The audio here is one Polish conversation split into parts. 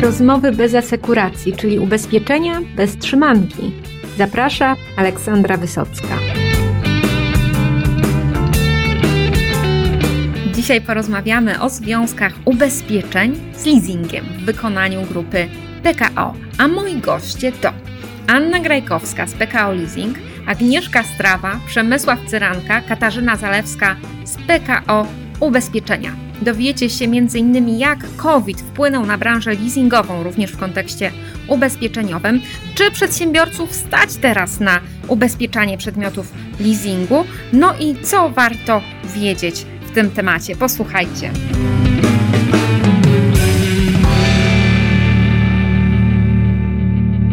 Rozmowy bez asekuracji, czyli ubezpieczenia bez trzymanki. Zaprasza Aleksandra Wysocka. Dzisiaj porozmawiamy o związkach ubezpieczeń z leasingiem w wykonaniu grupy PKO. A moi goście to Anna Grajkowska z PKO Leasing, Agnieszka Strawa, Przemysław Cyranka, Katarzyna Zalewska z PKO Ubezpieczenia. Dowiecie się m.in. jak COVID wpłynął na branżę leasingową, również w kontekście ubezpieczeniowym. Czy przedsiębiorców stać teraz na ubezpieczanie przedmiotów leasingu? No i co warto wiedzieć w tym temacie? Posłuchajcie.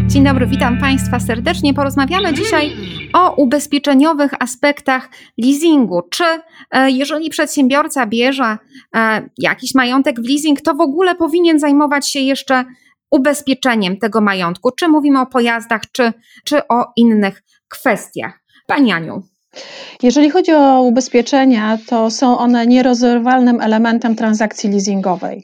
Dzień dobry, witam Państwa serdecznie. Porozmawiamy dzisiaj o ubezpieczeniowych aspektach leasingu. Czy e, jeżeli przedsiębiorca bierze e, jakiś majątek w leasing, to w ogóle powinien zajmować się jeszcze ubezpieczeniem tego majątku? Czy mówimy o pojazdach, czy, czy o innych kwestiach? Pani Aniu. Jeżeli chodzi o ubezpieczenia, to są one nierozerwalnym elementem transakcji leasingowej.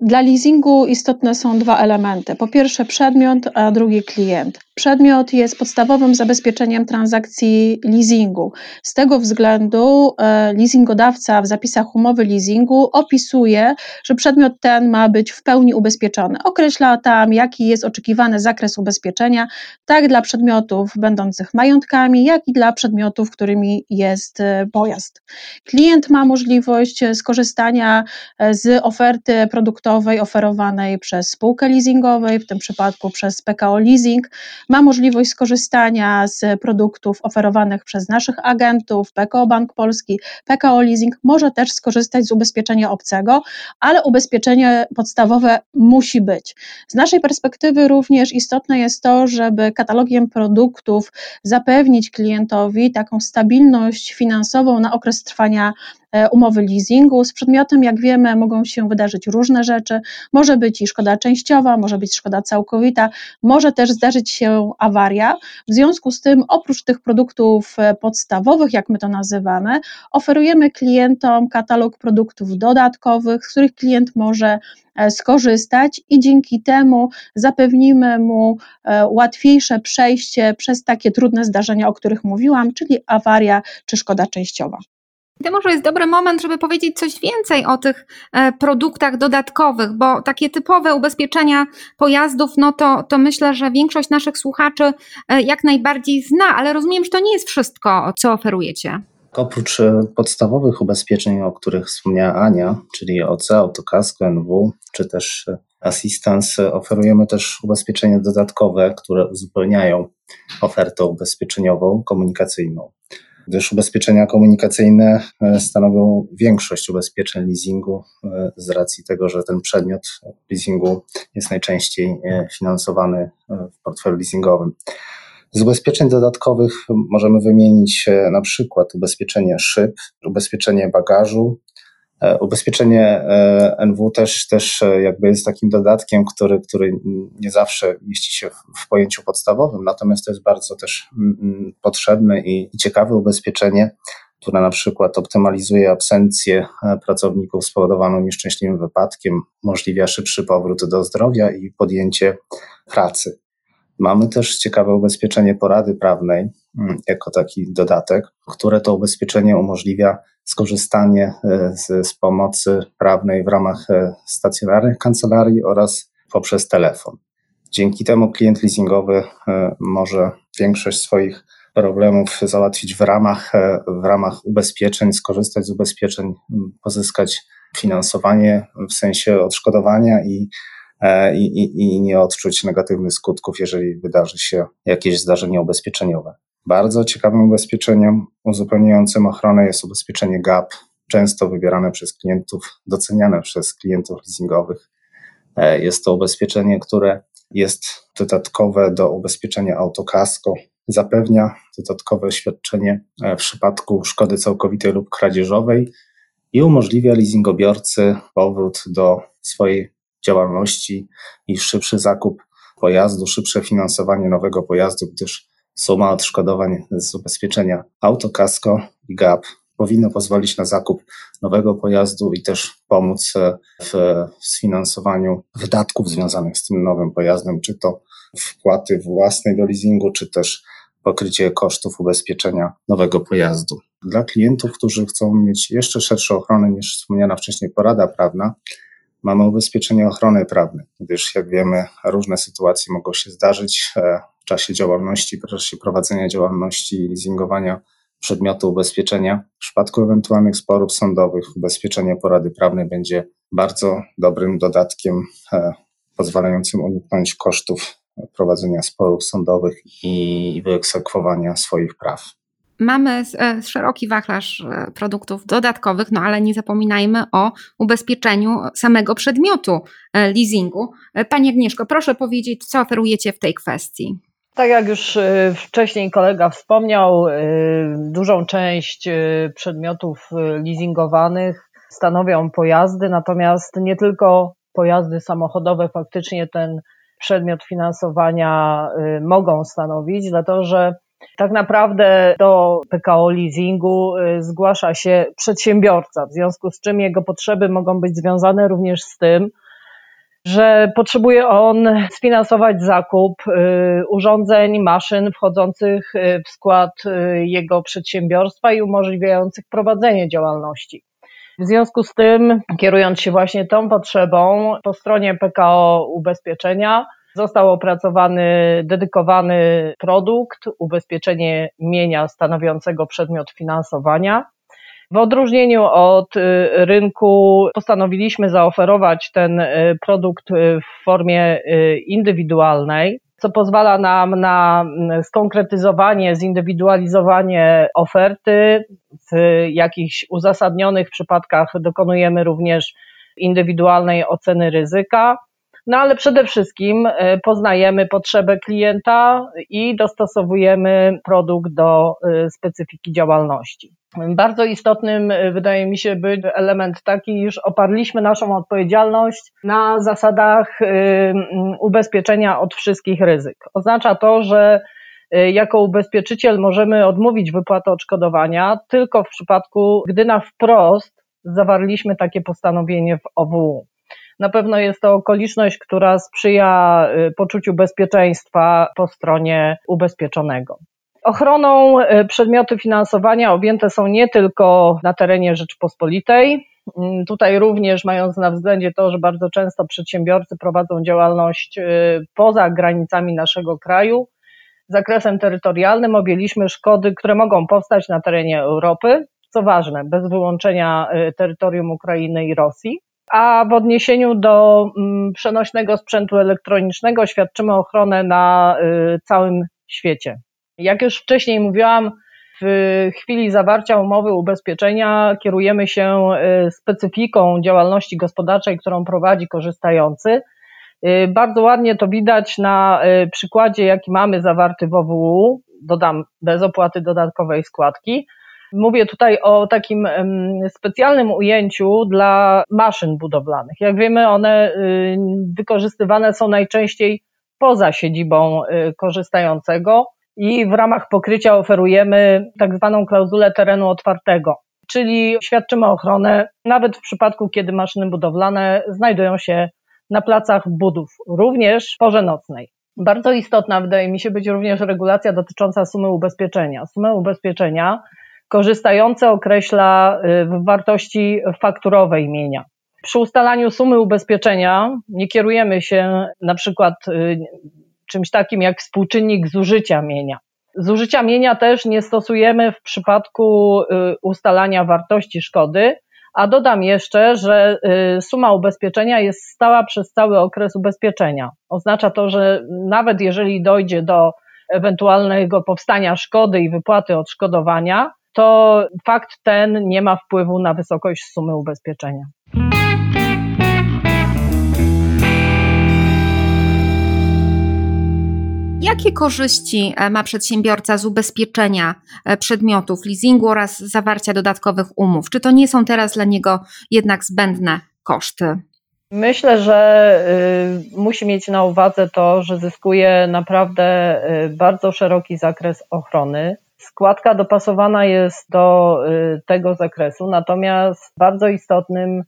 Dla leasingu istotne są dwa elementy. Po pierwsze przedmiot, a drugi klient. Przedmiot jest podstawowym zabezpieczeniem transakcji leasingu. Z tego względu e, leasingodawca w zapisach umowy leasingu opisuje, że przedmiot ten ma być w pełni ubezpieczony. Określa tam, jaki jest oczekiwany zakres ubezpieczenia, tak dla przedmiotów będących majątkami, jak i dla przedmiotów, którymi jest e, pojazd. Klient ma możliwość skorzystania e, z oferty produktowej oferowanej przez spółkę leasingowej, w tym przypadku przez PKO Leasing ma możliwość skorzystania z produktów oferowanych przez naszych agentów, PKO Bank Polski, PKO Leasing, może też skorzystać z ubezpieczenia obcego, ale ubezpieczenie podstawowe musi być. Z naszej perspektywy również istotne jest to, żeby katalogiem produktów zapewnić klientowi taką stabilność finansową na okres trwania umowy leasingu. Z przedmiotem, jak wiemy, mogą się wydarzyć różne rzeczy. Może być i szkoda częściowa, może być szkoda całkowita, może też zdarzyć się awaria. W związku z tym, oprócz tych produktów e, podstawowych, jak my to nazywamy, oferujemy klientom katalog produktów dodatkowych, z których klient może e, skorzystać i dzięki temu zapewnimy mu łatwiejsze przejście przez takie trudne zdarzenia, o których mówiłam, czyli awaria czy szkoda częściowa. To może jest dobry moment, żeby powiedzieć coś więcej o tych e, produktach dodatkowych, bo takie typowe ubezpieczenia pojazdów, no to, to myślę, że większość naszych słuchaczy e, jak najbardziej zna, ale rozumiem, że to nie jest wszystko, co oferujecie. Oprócz e, podstawowych ubezpieczeń, o których wspomniała Ania, czyli OC, Autokasko, NW, czy też Assistance, oferujemy też ubezpieczenia dodatkowe, które uzupełniają ofertę ubezpieczeniową, komunikacyjną gdyż ubezpieczenia komunikacyjne e, stanowią większość ubezpieczeń leasingu e, z racji tego, że ten przedmiot leasingu jest najczęściej e, finansowany w portfelu leasingowym. Z ubezpieczeń dodatkowych możemy wymienić na przykład ubezpieczenie szyb, ubezpieczenie bagażu, ubezpieczenie e, NW też, też e, jakby jest takim dodatkiem, który, który nie zawsze mieści się w pojęciu podstawowym, natomiast to jest bardzo też mm, mm, potrzebne i ciekawe ubezpieczenie, które na przykład optymalizuje absencję pracowników spowodowaną nieszczęśliwym wypadkiem, umożliwia szybszy powrót do zdrowia i podjęcie pracy. Mamy też ciekawe ubezpieczenie porady prawnej mm, jako taki dodatek, które to ubezpieczenie umożliwia skorzystanie e, z, z pomocy prawnej w ramach e, stacjonarnych kancelarii oraz poprzez telefon. Dzięki temu klient leasingowy e, może większość swoich problemów załatwić w ramach, w ramach ubezpieczeń, skorzystać z ubezpieczeń, pozyskać finansowanie w sensie odszkodowania i, i, i nie odczuć negatywnych skutków, jeżeli wydarzy się jakieś zdarzenie ubezpieczeniowe. Bardzo ciekawym ubezpieczeniem uzupełniającym ochronę jest ubezpieczenie GAP, często wybierane przez klientów, doceniane przez klientów leasingowych. E, jest to ubezpieczenie, które jest dodatkowe do ubezpieczenia autokasko, zapewnia dodatkowe świadczenie e, w przypadku szkody całkowitej lub kradzieżowej i umożliwia leasingobiorcy powrót do swojej działalności i szybszy zakup pojazdu, szybsze finansowanie nowego pojazdu, gdyż suma odszkodowań z ubezpieczenia autokasko i GAP powinno pozwolić na zakup nowego pojazdu i też pomóc w sfinansowaniu wydatków związanych z tym nowym pojazdem, czy to wpłaty własnej do leasingu, czy też pokrycie kosztów ubezpieczenia nowego pojazdu. Dla klientów, którzy chcą mieć jeszcze szerszą ochronę niż wspomniana wcześniej porada prawna, mamy ubezpieczenie ochrony prawnej, gdyż jak wiemy, różne sytuacje mogą się zdarzyć e, w czasie działalności, w czasie prowadzenia działalności i leasingowania przedmiotu ubezpieczenia. W przypadku ewentualnych sporów sądowych ubezpieczenie porady prawnej będzie bardzo dobrym dodatkiem e, pozwalającym uniknąć kosztów prowadzenia sporów sądowych i wyegzekwowania swoich praw. Mamy e, szeroki wachlarz e, produktów dodatkowych, no ale nie zapominajmy o ubezpieczeniu samego przedmiotu e, leasingu. Pani Agnieszko, proszę powiedzieć, co oferujecie w tej kwestii. Tak jak już wcześniej kolega wspomniał, dużą część przedmiotów leasingowanych stanowią pojazdy, natomiast nie tylko pojazdy samochodowe faktycznie ten przedmiot finansowania mogą stanowić, dlatego że tak naprawdę do PKO leasingu y, zgłasza się przedsiębiorca, w związku z czym jego potrzeby mogą być związane również z tym, że potrzebuje on sfinansować zakup y, urządzeń, maszyn wchodzących w skład jego przedsiębiorstwa i umożliwiających prowadzenie działalności. W związku z tym, kierując się właśnie tą potrzebą, po stronie PKO Ubezpieczenia został opracowany dedykowany produkt, ubezpieczenie mienia stanowiącego przedmiot finansowania. W odróżnieniu od y, rynku postanowiliśmy zaoferować ten y, produkt y, w formie indywidualnej, co pozwala nam na mm, skonkretyzowanie, zindywidualizowanie oferty. W jakichś uzasadnionych przypadkach dokonujemy również indywidualnej oceny ryzyka. No ale przede wszystkim e, poznajemy potrzebę klienta i dostosowujemy produkt do e, specyfiki działalności. Bardzo istotnym e, wydaje mi się być element taki, iż oparliśmy naszą odpowiedzialność na zasadach ubezpieczenia od wszystkich ryzyk. Oznacza to, że jako ubezpieczyciel możemy odmówić wypłaty odszkodowania tylko w przypadku, gdy na wprost zawarliśmy takie postanowienie w OWU. Na pewno jest to okoliczność, która sprzyja y, poczuciu bezpieczeństwa po stronie ubezpieczonego. Ochroną y, przedmioty finansowania objęte są nie tylko na terenie Rzeczpospolitej. Mm, tutaj również mając na względzie to, że bardzo często przedsiębiorcy prowadzą działalność y, poza granicami naszego kraju, zakresem terytorialnym objęliśmy szkody, które mogą powstać na terenie Europy, co ważne, bez wyłączenia terytorium Ukrainy i Rosji a w odniesieniu do mm, przenośnego sprzętu elektronicznego świadczymy ochronę na y, całym świecie. Jak już wcześniej mówiłam, w chwili zawarcia umowy ubezpieczenia kierujemy się y, specyfiką działalności gospodarczej, którą prowadzi korzystający. Y, bardzo ładnie to widać na przykładzie, jaki mamy zawarty w OWU, dodam bez opłaty dodatkowej składki. Mówię tutaj o takim specjalnym ujęciu dla maszyn budowlanych. Jak wiemy, one y, wykorzystywane są najczęściej poza siedzibą y, korzystającego i w ramach pokrycia oferujemy tak zwaną klauzulę terenu otwartego, czyli świadczymy ochronę nawet w przypadku, kiedy maszyny budowlane znajdują się na placach budów, również w porze nocnej. Bardzo istotna wydaje mi się być również regulacja dotycząca sumy ubezpieczenia. Sumę ubezpieczenia korzystający określa y, w wartości fakturowej mienia. Przy ustalaniu sumy ubezpieczenia nie kierujemy się na przykład y, czymś takim jak współczynnik zużycia mienia. Zużycia mienia też nie stosujemy w przypadku y, ustalania wartości szkody, a dodam jeszcze, że suma ubezpieczenia jest stała przez cały okres ubezpieczenia. Oznacza to, że nawet jeżeli dojdzie do ewentualnego powstania szkody i wypłaty odszkodowania, to fakt ten nie ma wpływu na wysokość sumy ubezpieczenia. Jakie korzyści e, ma przedsiębiorca z ubezpieczenia e, przedmiotów leasingu oraz zawarcia dodatkowych umów? Czy to nie są teraz dla niego jednak zbędne koszty? Myślę, że y, musi mieć na uwadze to, że zyskuje naprawdę y, bardzo szeroki zakres ochrony Składka dopasowana jest do y, tego zakresu, natomiast bardzo istotnym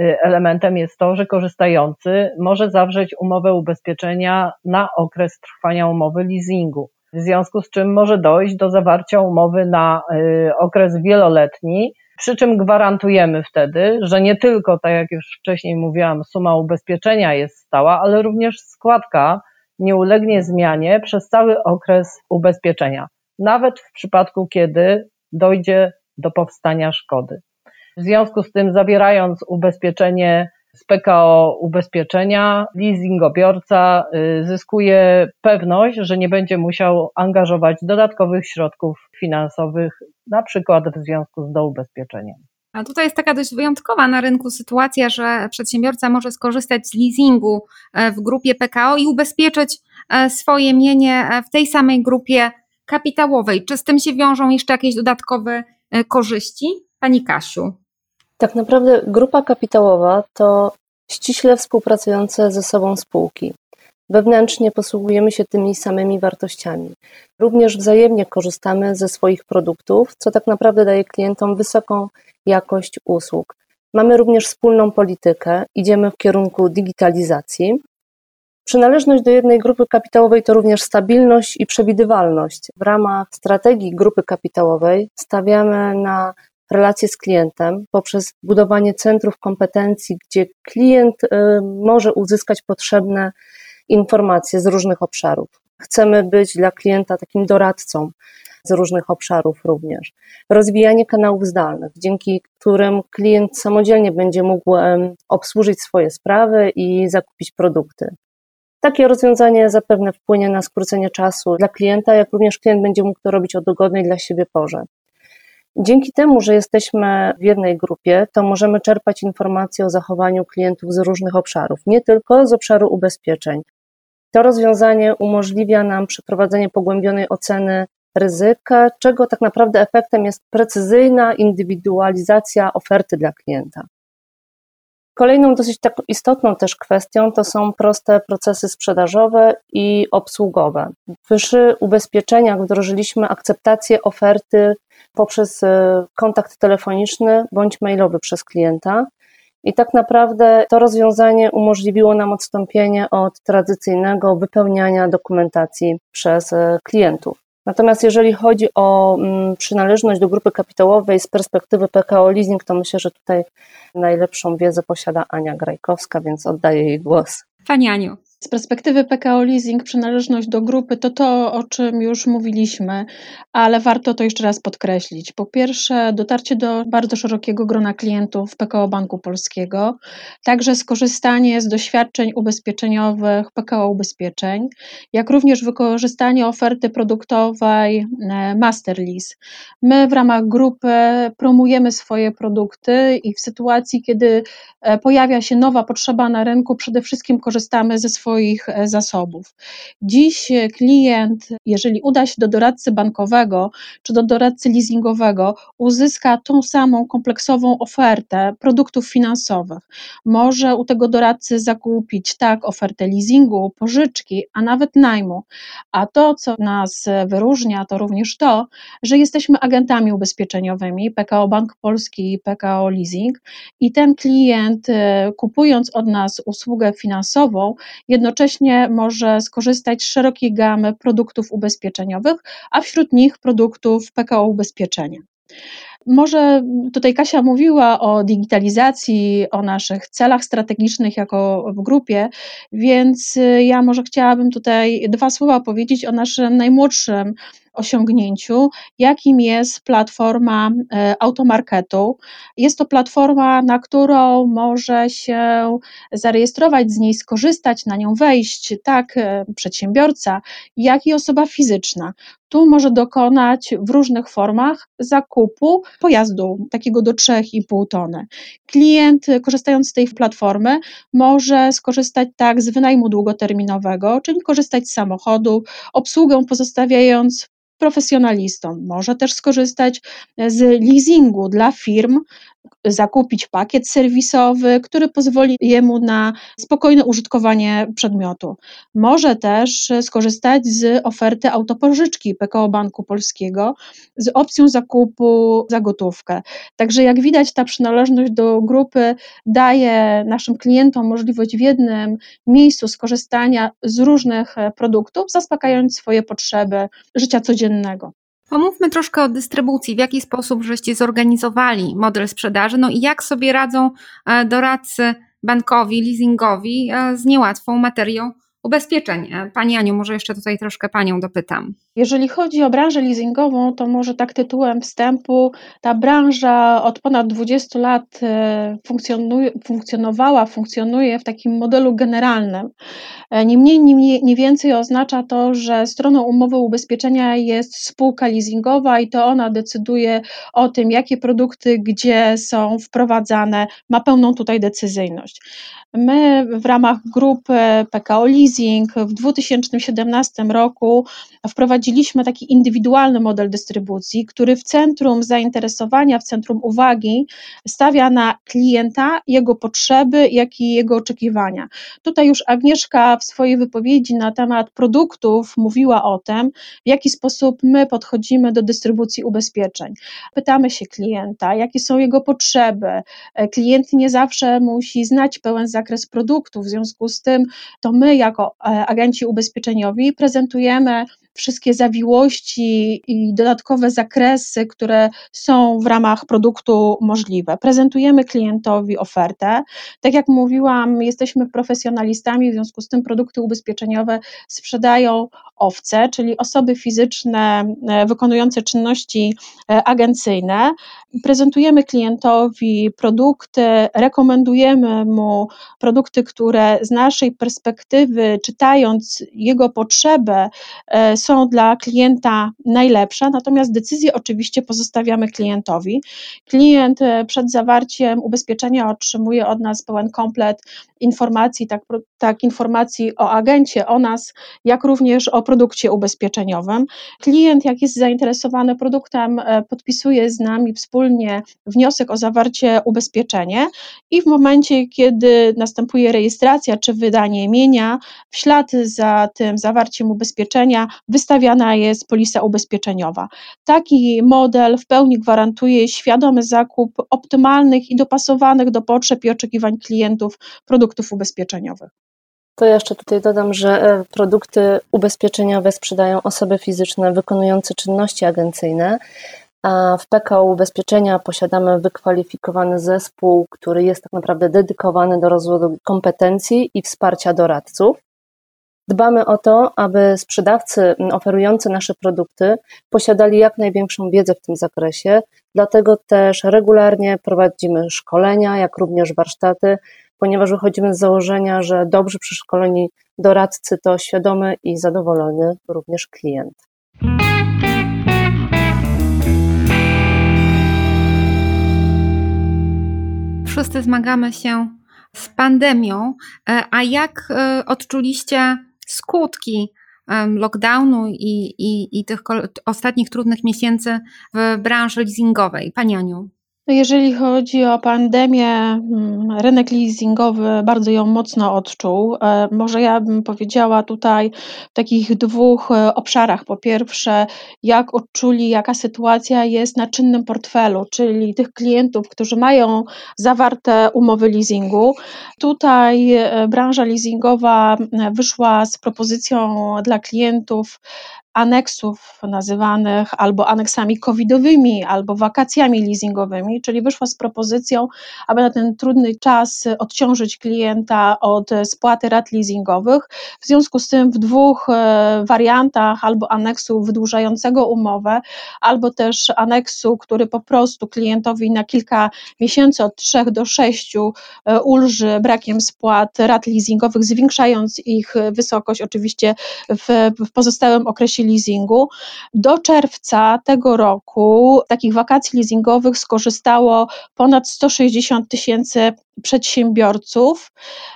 y, elementem jest to, że korzystający może zawrzeć umowę ubezpieczenia na okres trwania umowy leasingu. W związku z czym może dojść do zawarcia umowy na y, okres wieloletni, przy czym gwarantujemy wtedy, że nie tylko, tak jak już wcześniej mówiłam, suma ubezpieczenia jest stała, ale również składka nie ulegnie zmianie przez cały okres ubezpieczenia nawet w przypadku, kiedy dojdzie do powstania szkody. W związku z tym, zawierając ubezpieczenie z PKO ubezpieczenia, leasingobiorca y, zyskuje pewność, że nie będzie musiał angażować dodatkowych środków finansowych, na przykład w związku z doubezpieczeniem. A tutaj jest taka dość wyjątkowa na rynku sytuacja, że przedsiębiorca może skorzystać z leasingu e, w grupie PKO i ubezpieczyć e, swoje mienie e, w tej samej grupie kapitałowej. Czy z tym się wiążą jeszcze jakieś dodatkowe e, korzyści? Pani Kasiu. Tak naprawdę grupa kapitałowa to ściśle współpracujące ze sobą spółki. Wewnętrznie posługujemy się tymi samymi wartościami. Również wzajemnie korzystamy ze swoich produktów, co tak naprawdę daje klientom wysoką jakość usług. Mamy również wspólną politykę, idziemy w kierunku digitalizacji, Przynależność do jednej grupy kapitałowej to również stabilność i przewidywalność. W ramach strategii grupy kapitałowej stawiamy na relacje z klientem poprzez budowanie centrów kompetencji, gdzie klient y, może uzyskać potrzebne informacje z różnych obszarów. Chcemy być dla klienta takim doradcą z różnych obszarów również. Rozwijanie kanałów zdalnych, dzięki którym klient samodzielnie będzie mógł obsłużyć swoje sprawy i zakupić produkty. Takie rozwiązanie zapewne wpłynie na skrócenie czasu dla klienta, jak również klient będzie mógł to robić o dogodnej dla siebie porze. Dzięki temu, że jesteśmy w jednej grupie, to możemy czerpać informacje o zachowaniu klientów z różnych obszarów, nie tylko z obszaru ubezpieczeń. To rozwiązanie umożliwia nam przeprowadzenie pogłębionej oceny ryzyka, czego tak naprawdę efektem jest precyzyjna indywidualizacja oferty dla klienta. Kolejną dosyć tak istotną też kwestią to są proste procesy sprzedażowe i obsługowe. Przy ubezpieczeniach wdrożyliśmy akceptację oferty poprzez e, kontakt telefoniczny bądź mailowy przez klienta. I tak naprawdę to rozwiązanie umożliwiło nam odstąpienie od tradycyjnego wypełniania dokumentacji przez e, klientów. Natomiast jeżeli chodzi o mm, przynależność do grupy kapitałowej z perspektywy PKO Leasing, to myślę, że tutaj najlepszą wiedzę posiada Ania Grajkowska, więc oddaję jej głos. Pani Aniu. Z perspektywy PKO Leasing przynależność do grupy to to, o czym już mówiliśmy, ale warto to jeszcze raz podkreślić. Po pierwsze, dotarcie do bardzo szerokiego grona klientów PKO Banku Polskiego, także skorzystanie z doświadczeń ubezpieczeniowych PKO Ubezpieczeń, jak również wykorzystanie oferty produktowej e, Masterlease. My w ramach grupy promujemy swoje produkty i w sytuacji, kiedy e, pojawia się nowa potrzeba na rynku, przede wszystkim korzystamy ze swoich swoich e, zasobów. Dziś e, klient, jeżeli uda się do doradcy bankowego czy do doradcy leasingowego, uzyska tą samą kompleksową ofertę produktów finansowych. Może u tego doradcy zakupić tak ofertę leasingu, pożyczki, a nawet najmu. A to, co nas wyróżnia, to również to, że jesteśmy agentami ubezpieczeniowymi PKO Bank Polski i PKO Leasing i ten klient e, kupując od nas usługę finansową, jednocześnie może skorzystać z szerokiej gamy produktów ubezpieczeniowych, a wśród nich produktów PKO Ubezpieczenia. Może tutaj Kasia mówiła o digitalizacji, o naszych celach strategicznych jako w grupie, więc ja może chciałabym tutaj dwa słowa powiedzieć o naszym najmłodszym osiągnięciu, jakim jest platforma e, automarketu. Jest to platforma, na którą może się zarejestrować, z niej skorzystać, na nią wejść, tak e, przedsiębiorca, jak i osoba fizyczna. Tu może dokonać w różnych formach zakupu pojazdu takiego do 3,5 tony. Klient, korzystając z tej platformy, może skorzystać tak z wynajmu długoterminowego, czyli korzystać z samochodu, obsługę pozostawiając profesjonalistom. Może też skorzystać z leasingu dla firm, zakupić pakiet serwisowy, który pozwoli jemu na spokojne użytkowanie przedmiotu. Może też skorzystać z oferty autopożyczki PKO Banku Polskiego z opcją zakupu za gotówkę. Także jak widać, ta przynależność do grupy daje naszym klientom możliwość w jednym miejscu skorzystania z różnych produktów, zaspokajając swoje potrzeby życia codziennego. Pomówmy troszkę o dystrybucji. W jaki sposób żeście zorganizowali model sprzedaży? No i jak sobie radzą e, doradcy bankowi, leasingowi e, z niełatwą materią ubezpieczeń. E, pani Aniu, może jeszcze tutaj troszkę Panią dopytam. Jeżeli chodzi o branżę leasingową, to może tak tytułem wstępu, ta branża od ponad 20 lat e, funkcjonowała, funkcjonuje w takim modelu generalnym. E, nie mniej, nie, nie więcej oznacza to, że stroną umowy ubezpieczenia jest spółka leasingowa i to ona decyduje o tym, jakie produkty gdzie są wprowadzane, ma pełną tutaj decyzyjność. My w ramach grupy PKO Leasing w 2017 roku wprowadziliśmy taki indywidualny model dystrybucji, który w centrum zainteresowania, w centrum uwagi stawia na klienta, jego potrzeby, jak i jego oczekiwania. Tutaj już Agnieszka w swojej wypowiedzi na temat produktów mówiła o tym, w jaki sposób my podchodzimy do dystrybucji ubezpieczeń. Pytamy się klienta, jakie są jego potrzeby. Klient nie zawsze musi znać pełen zakres produktów, w związku z tym to my jako e, agenci ubezpieczeniowi prezentujemy wszystkie zawiłości i dodatkowe zakresy, które są w ramach produktu możliwe. Prezentujemy klientowi ofertę. Tak jak mówiłam, jesteśmy profesjonalistami, w związku z tym produkty ubezpieczeniowe sprzedają owce, czyli osoby fizyczne e, wykonujące czynności e, agencyjne. Prezentujemy klientowi produkty, rekomendujemy mu produkty, które z naszej perspektywy, czytając jego potrzebę, e, są dla klienta najlepsze, natomiast decyzję oczywiście pozostawiamy klientowi. Klient przed zawarciem ubezpieczenia otrzymuje od nas pełen komplet informacji, tak, tak informacji o agencie, o nas, jak również o produkcie ubezpieczeniowym. Klient, jak jest zainteresowany produktem, e, podpisuje z nami wspólnie wniosek o zawarcie ubezpieczenia i w momencie, kiedy następuje rejestracja czy wydanie imienia, w ślad za tym zawarciem ubezpieczenia wystawiana jest polisa ubezpieczeniowa. Taki model w pełni gwarantuje świadomy zakup optymalnych i dopasowanych do potrzeb i oczekiwań klientów produktów ubezpieczeniowych. To jeszcze tutaj dodam, że e, produkty ubezpieczeniowe sprzedają osoby fizyczne wykonujące czynności agencyjne, a w PKO Ubezpieczenia posiadamy wykwalifikowany zespół, który jest tak naprawdę dedykowany do rozwoju kompetencji i wsparcia doradców. Dbamy o to, aby sprzedawcy oferujący nasze produkty posiadali jak największą wiedzę w tym zakresie, dlatego też regularnie prowadzimy szkolenia, jak również warsztaty ponieważ wychodzimy z założenia, że dobrze przeszkoleni doradcy to świadomy i zadowolony również klient. Wszyscy zmagamy się z pandemią, e, a jak e, odczuliście skutki lockdownu i, i, i tych ostatnich trudnych miesięcy w branży leasingowej? Pani Aniu. No, jeżeli chodzi o pandemię, mm, rynek leasingowy bardzo ją mocno odczuł. E, może ja bym powiedziała tutaj w takich dwóch e, obszarach. Po pierwsze, jak odczuli, jaka sytuacja jest na czynnym portfelu, czyli tych klientów, którzy mają zawarte umowy leasingu. Tutaj e, branża leasingowa wyszła z propozycją dla klientów aneksów nazywanych albo aneksami covidowymi, albo wakacjami leasingowymi, czyli wyszła z propozycją, aby na ten trudny czas odciążyć klienta od spłaty rat leasingowych. W związku z tym w dwóch e, wariantach albo aneksu wydłużającego umowę, albo też aneksu, który po prostu klientowi na kilka miesięcy od 3 do 6 e, ulży brakiem spłat rat leasingowych, zwiększając ich wysokość oczywiście w, w pozostałym okresie leasingu. Do czerwca tego roku takich wakacji leasingowych skorzystało ponad 160 tysięcy przedsiębiorców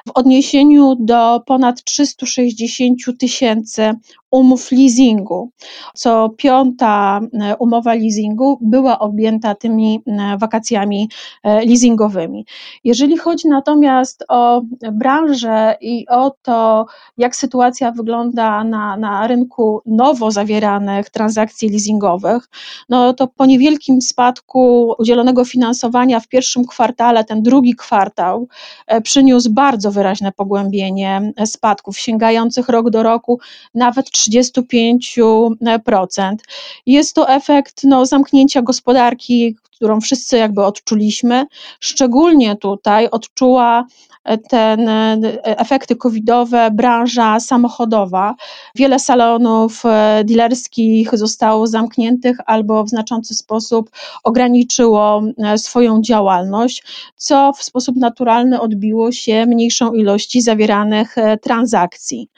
w odniesieniu do ponad 360 tysięcy umów leasingu. Co piąta e, umowa leasingu była objęta tymi e, wakacjami e, leasingowymi. Jeżeli chodzi natomiast o branżę i o to, jak sytuacja wygląda na, na rynku nowo zawieranych transakcji leasingowych, no to po niewielkim spadku udzielonego finansowania w pierwszym kwartale, ten drugi kwartał przyniósł bardzo wyraźne pogłębienie spadków, sięgających rok do roku nawet 35%. Jest to efekt no, zamknięcia gospodarki, którą wszyscy jakby odczuliśmy. Szczególnie tutaj odczuła ten efekty covidowe branża samochodowa. Wiele salonów e, dealerskich zostało zamkniętych albo w znaczący sposób ograniczyło e, swoją działalność, co w sposób naturalny odbiło się mniejszą ilości zawieranych e, transakcji.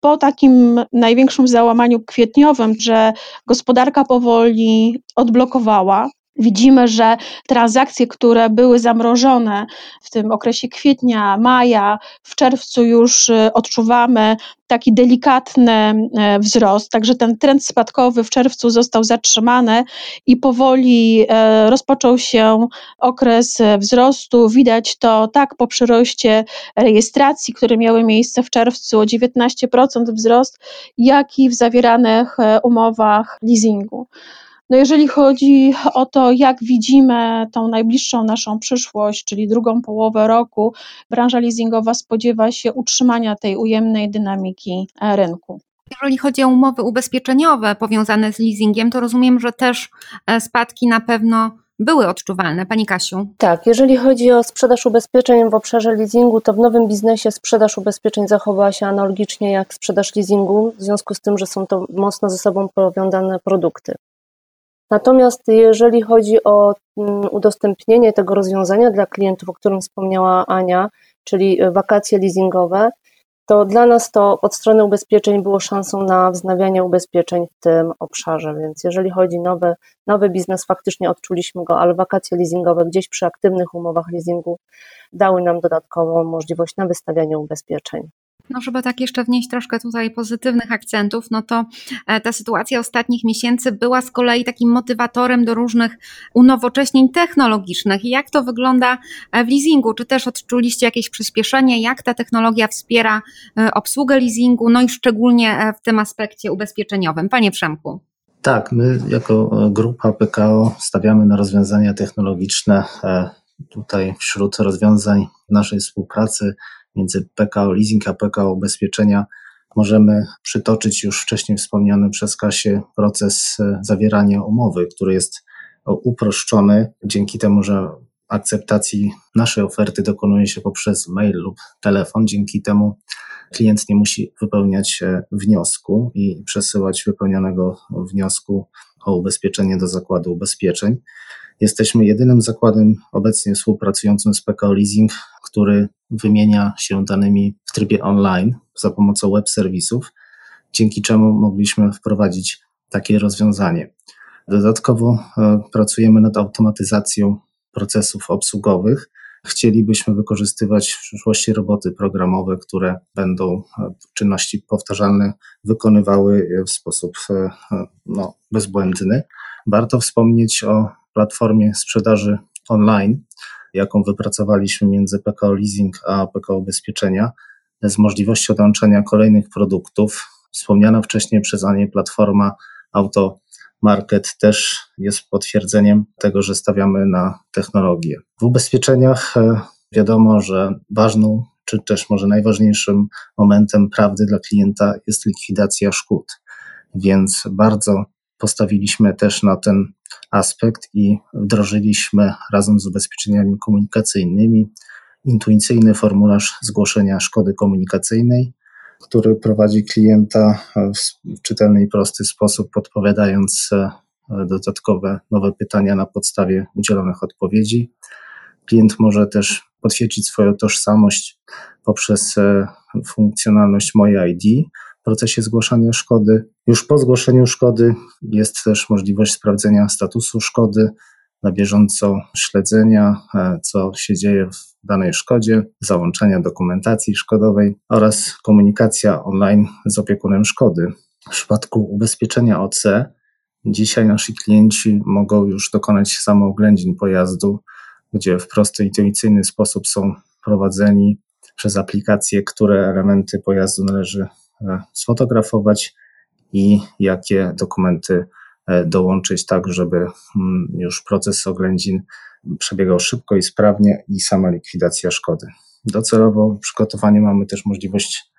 Po takim największym załamaniu kwietniowym, że gospodarka powoli odblokowała, Widzimy, że transakcje, które były zamrożone w tym okresie kwietnia, maja, w czerwcu już y, odczuwamy taki delikatny e, wzrost, także ten trend spadkowy w czerwcu został zatrzymany i powoli e, rozpoczął się okres wzrostu. Widać to tak po przyroście rejestracji, które miały miejsce w czerwcu o 19% wzrost, jak i w zawieranych e, umowach leasingu. No jeżeli chodzi o to, jak widzimy tą najbliższą naszą przyszłość, czyli drugą połowę roku, branża leasingowa spodziewa się utrzymania tej ujemnej dynamiki e, rynku. Jeżeli chodzi o umowy ubezpieczeniowe powiązane z leasingiem, to rozumiem, że też e, spadki na pewno były odczuwalne. Pani Kasiu? Tak, jeżeli chodzi o sprzedaż ubezpieczeń w obszarze leasingu, to w nowym biznesie sprzedaż ubezpieczeń zachowała się analogicznie jak sprzedaż leasingu, w związku z tym, że są to mocno ze sobą powiązane produkty. Natomiast jeżeli chodzi o mm, udostępnienie tego rozwiązania dla klientów, o którym wspomniała Ania, czyli wakacje leasingowe, to dla nas to od strony ubezpieczeń było szansą na wznawianie ubezpieczeń w tym obszarze. Więc jeżeli chodzi o nowy, nowy biznes, faktycznie odczuliśmy go, ale wakacje leasingowe gdzieś przy aktywnych umowach leasingu dały nam dodatkową możliwość na wystawianie ubezpieczeń no żeby tak jeszcze wnieść troszkę tutaj pozytywnych akcentów, no to e, ta sytuacja ostatnich miesięcy była z kolei takim motywatorem do różnych unowocześnień technologicznych. Jak to wygląda e, w leasingu? Czy też odczuliście jakieś przyspieszenie? Jak ta technologia wspiera e, obsługę leasingu, no i szczególnie w tym aspekcie ubezpieczeniowym? Panie Przemku. Tak, my jako grupa PKO stawiamy na rozwiązania technologiczne. Tutaj wśród rozwiązań naszej współpracy między PKO Leasing a PKO Ubezpieczenia możemy przytoczyć już wcześniej wspomniany przez Kasię proces e, zawierania umowy, który jest uproszczony dzięki temu, że akceptacji naszej oferty dokonuje się poprzez mail lub telefon. Dzięki temu klient nie musi wypełniać e, wniosku i przesyłać wypełnionego wniosku o ubezpieczenie do zakładu ubezpieczeń. Jesteśmy jedynym zakładem obecnie współpracującym z PKO Leasing, który wymienia się danymi w trybie online za pomocą web serwisów, dzięki czemu mogliśmy wprowadzić takie rozwiązanie. Dodatkowo e, pracujemy nad automatyzacją procesów obsługowych. Chcielibyśmy wykorzystywać w przyszłości roboty programowe, które będą e, czynności powtarzalne wykonywały w sposób e, no, bezbłędny. Warto wspomnieć o platformie sprzedaży online, jaką wypracowaliśmy między PKO Leasing a PKO Ubezpieczenia, z możliwością dołączenia kolejnych produktów. Wspomniana wcześniej przeze mnie platforma Auto Market też jest potwierdzeniem tego, że stawiamy na technologię. W ubezpieczeniach e, wiadomo, że ważną, czy też może najważniejszym momentem prawdy dla klienta jest likwidacja szkód. Więc bardzo postawiliśmy też na ten aspekt i wdrożyliśmy razem z ubezpieczeniami komunikacyjnymi intuicyjny formularz zgłoszenia szkody komunikacyjnej, który prowadzi klienta w czytelny i prosty sposób, podpowiadając e, dodatkowe nowe pytania na podstawie udzielonych odpowiedzi. Klient może też potwierdzić swoją tożsamość poprzez e, funkcjonalność Moje ID, procesie zgłaszania szkody. Już po zgłoszeniu szkody jest też możliwość sprawdzenia statusu szkody, na bieżąco śledzenia, e, co się dzieje w danej szkodzie, załączenia dokumentacji szkodowej oraz komunikacja online z opiekunem szkody. W przypadku ubezpieczenia OC dzisiaj nasi klienci mogą już dokonać samooględzin pojazdu, gdzie w prosty, intuicyjny sposób są prowadzeni przez aplikacje, które elementy pojazdu należy sfotografować i jakie dokumenty e, dołączyć, tak żeby mm, już proces oględzin przebiegał szybko i sprawnie i sama likwidacja szkody. Docelowo w przygotowaniu mamy też możliwość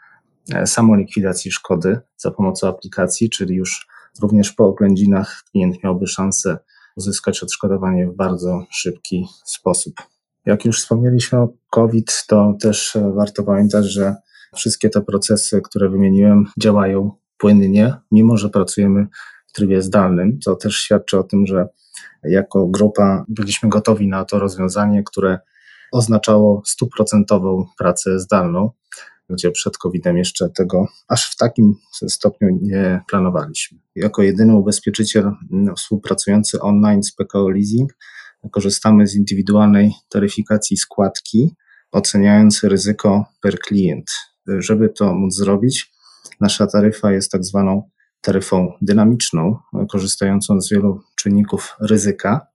e, samolikwidacji szkody za pomocą aplikacji, czyli już również po oględzinach klient miałby szansę uzyskać odszkodowanie w bardzo szybki sposób. Jak już wspomnieliśmy o COVID, to też e, warto pamiętać, że wszystkie te procesy, które wymieniłem, działają płynnie, mimo że pracujemy w trybie zdalnym, co też świadczy o tym, że jako grupa byliśmy gotowi na to rozwiązanie, które oznaczało stuprocentową pracę zdalną, gdzie przed COVID-em jeszcze tego aż w takim stopniu nie planowaliśmy. Jako jedyny ubezpieczyciel współpracujący online z PKO Leasing korzystamy z indywidualnej taryfikacji składki, oceniając ryzyko per klient. Żeby to móc zrobić, nasza taryfa jest tak zwaną taryfą dynamiczną, korzystającą z wielu czynników ryzyka,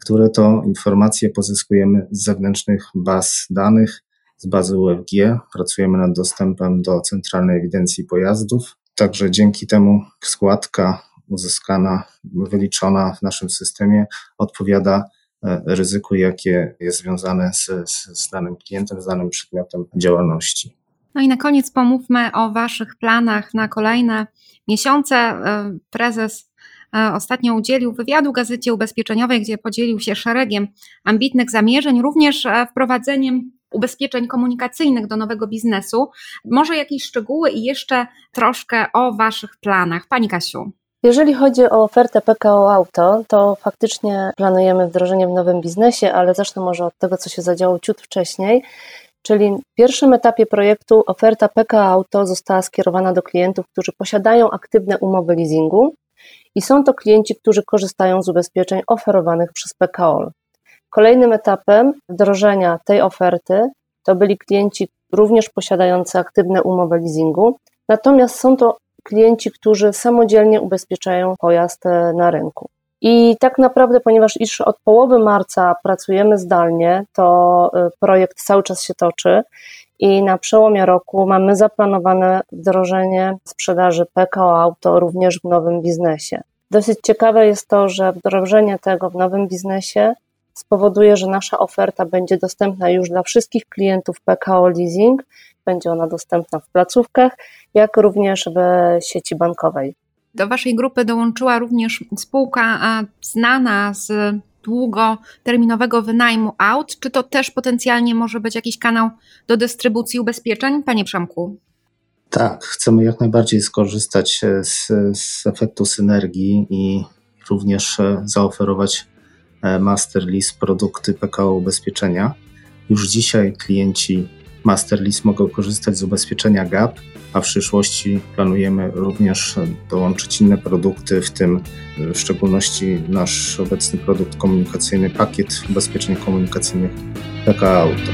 które to informacje pozyskujemy z zewnętrznych baz danych, z bazy UFG. Pracujemy nad dostępem do centralnej ewidencji pojazdów. Także dzięki temu składka uzyskana, wyliczona w naszym systemie odpowiada e, ryzyku, jakie jest związane z, z, z danym klientem, z danym przedmiotem działalności. No i na koniec pomówmy o Waszych planach na kolejne miesiące. E, prezes e, ostatnio udzielił wywiadu gazecie ubezpieczeniowej, gdzie podzielił się szeregiem ambitnych zamierzeń, również e, wprowadzeniem ubezpieczeń komunikacyjnych do nowego biznesu. Może jakieś szczegóły i jeszcze troszkę o Waszych planach. Pani Kasiu. Jeżeli chodzi o ofertę PKO Auto, to faktycznie planujemy wdrożenie w nowym biznesie, ale zacznę może od tego, co się zadziało ciut wcześniej. Czyli w pierwszym etapie projektu oferta PK Auto została skierowana do klientów, którzy posiadają aktywne umowy leasingu i są to klienci, którzy korzystają z ubezpieczeń oferowanych przez PKOL. Kolejnym etapem wdrożenia tej oferty to byli klienci również posiadający aktywne umowy leasingu, natomiast są to klienci, którzy samodzielnie ubezpieczają pojazd na rynku. I tak naprawdę, ponieważ już od połowy marca pracujemy zdalnie, to y, projekt cały czas się toczy i na przełomie roku mamy zaplanowane wdrożenie sprzedaży PKO Auto również w nowym biznesie. Dosyć ciekawe jest to, że wdrożenie tego w nowym biznesie spowoduje, że nasza oferta będzie dostępna już dla wszystkich klientów PKO Leasing. Będzie ona dostępna w placówkach, jak również w sieci bankowej. Do Waszej grupy dołączyła również spółka znana z długoterminowego wynajmu aut. Czy to też potencjalnie może być jakiś kanał do dystrybucji ubezpieczeń? Panie Przemku. Tak, chcemy jak najbardziej skorzystać e, z, z efektu synergii i również e, zaoferować e, master lease produkty PKO ubezpieczenia. Już dzisiaj klienci master lease mogą korzystać z ubezpieczenia GAP, a w przyszłości planujemy również dołączyć inne produkty, w tym w szczególności nasz obecny produkt komunikacyjny, pakiet ubezpieczeń komunikacyjnych PK Auto.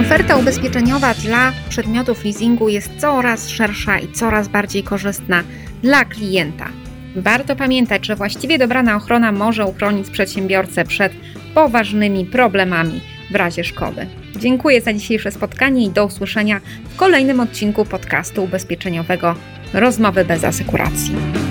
Oferta ubezpieczeniowa dla przedmiotów leasingu jest coraz szersza i coraz bardziej korzystna dla klienta. Warto pamiętać, że właściwie dobrana ochrona może uchronić przedsiębiorcę przed poważnymi problemami w razie szkody. Dziękuję za dzisiejsze spotkanie i do usłyszenia w kolejnym odcinku podcastu ubezpieczeniowego Rozmowy bez asekuracji.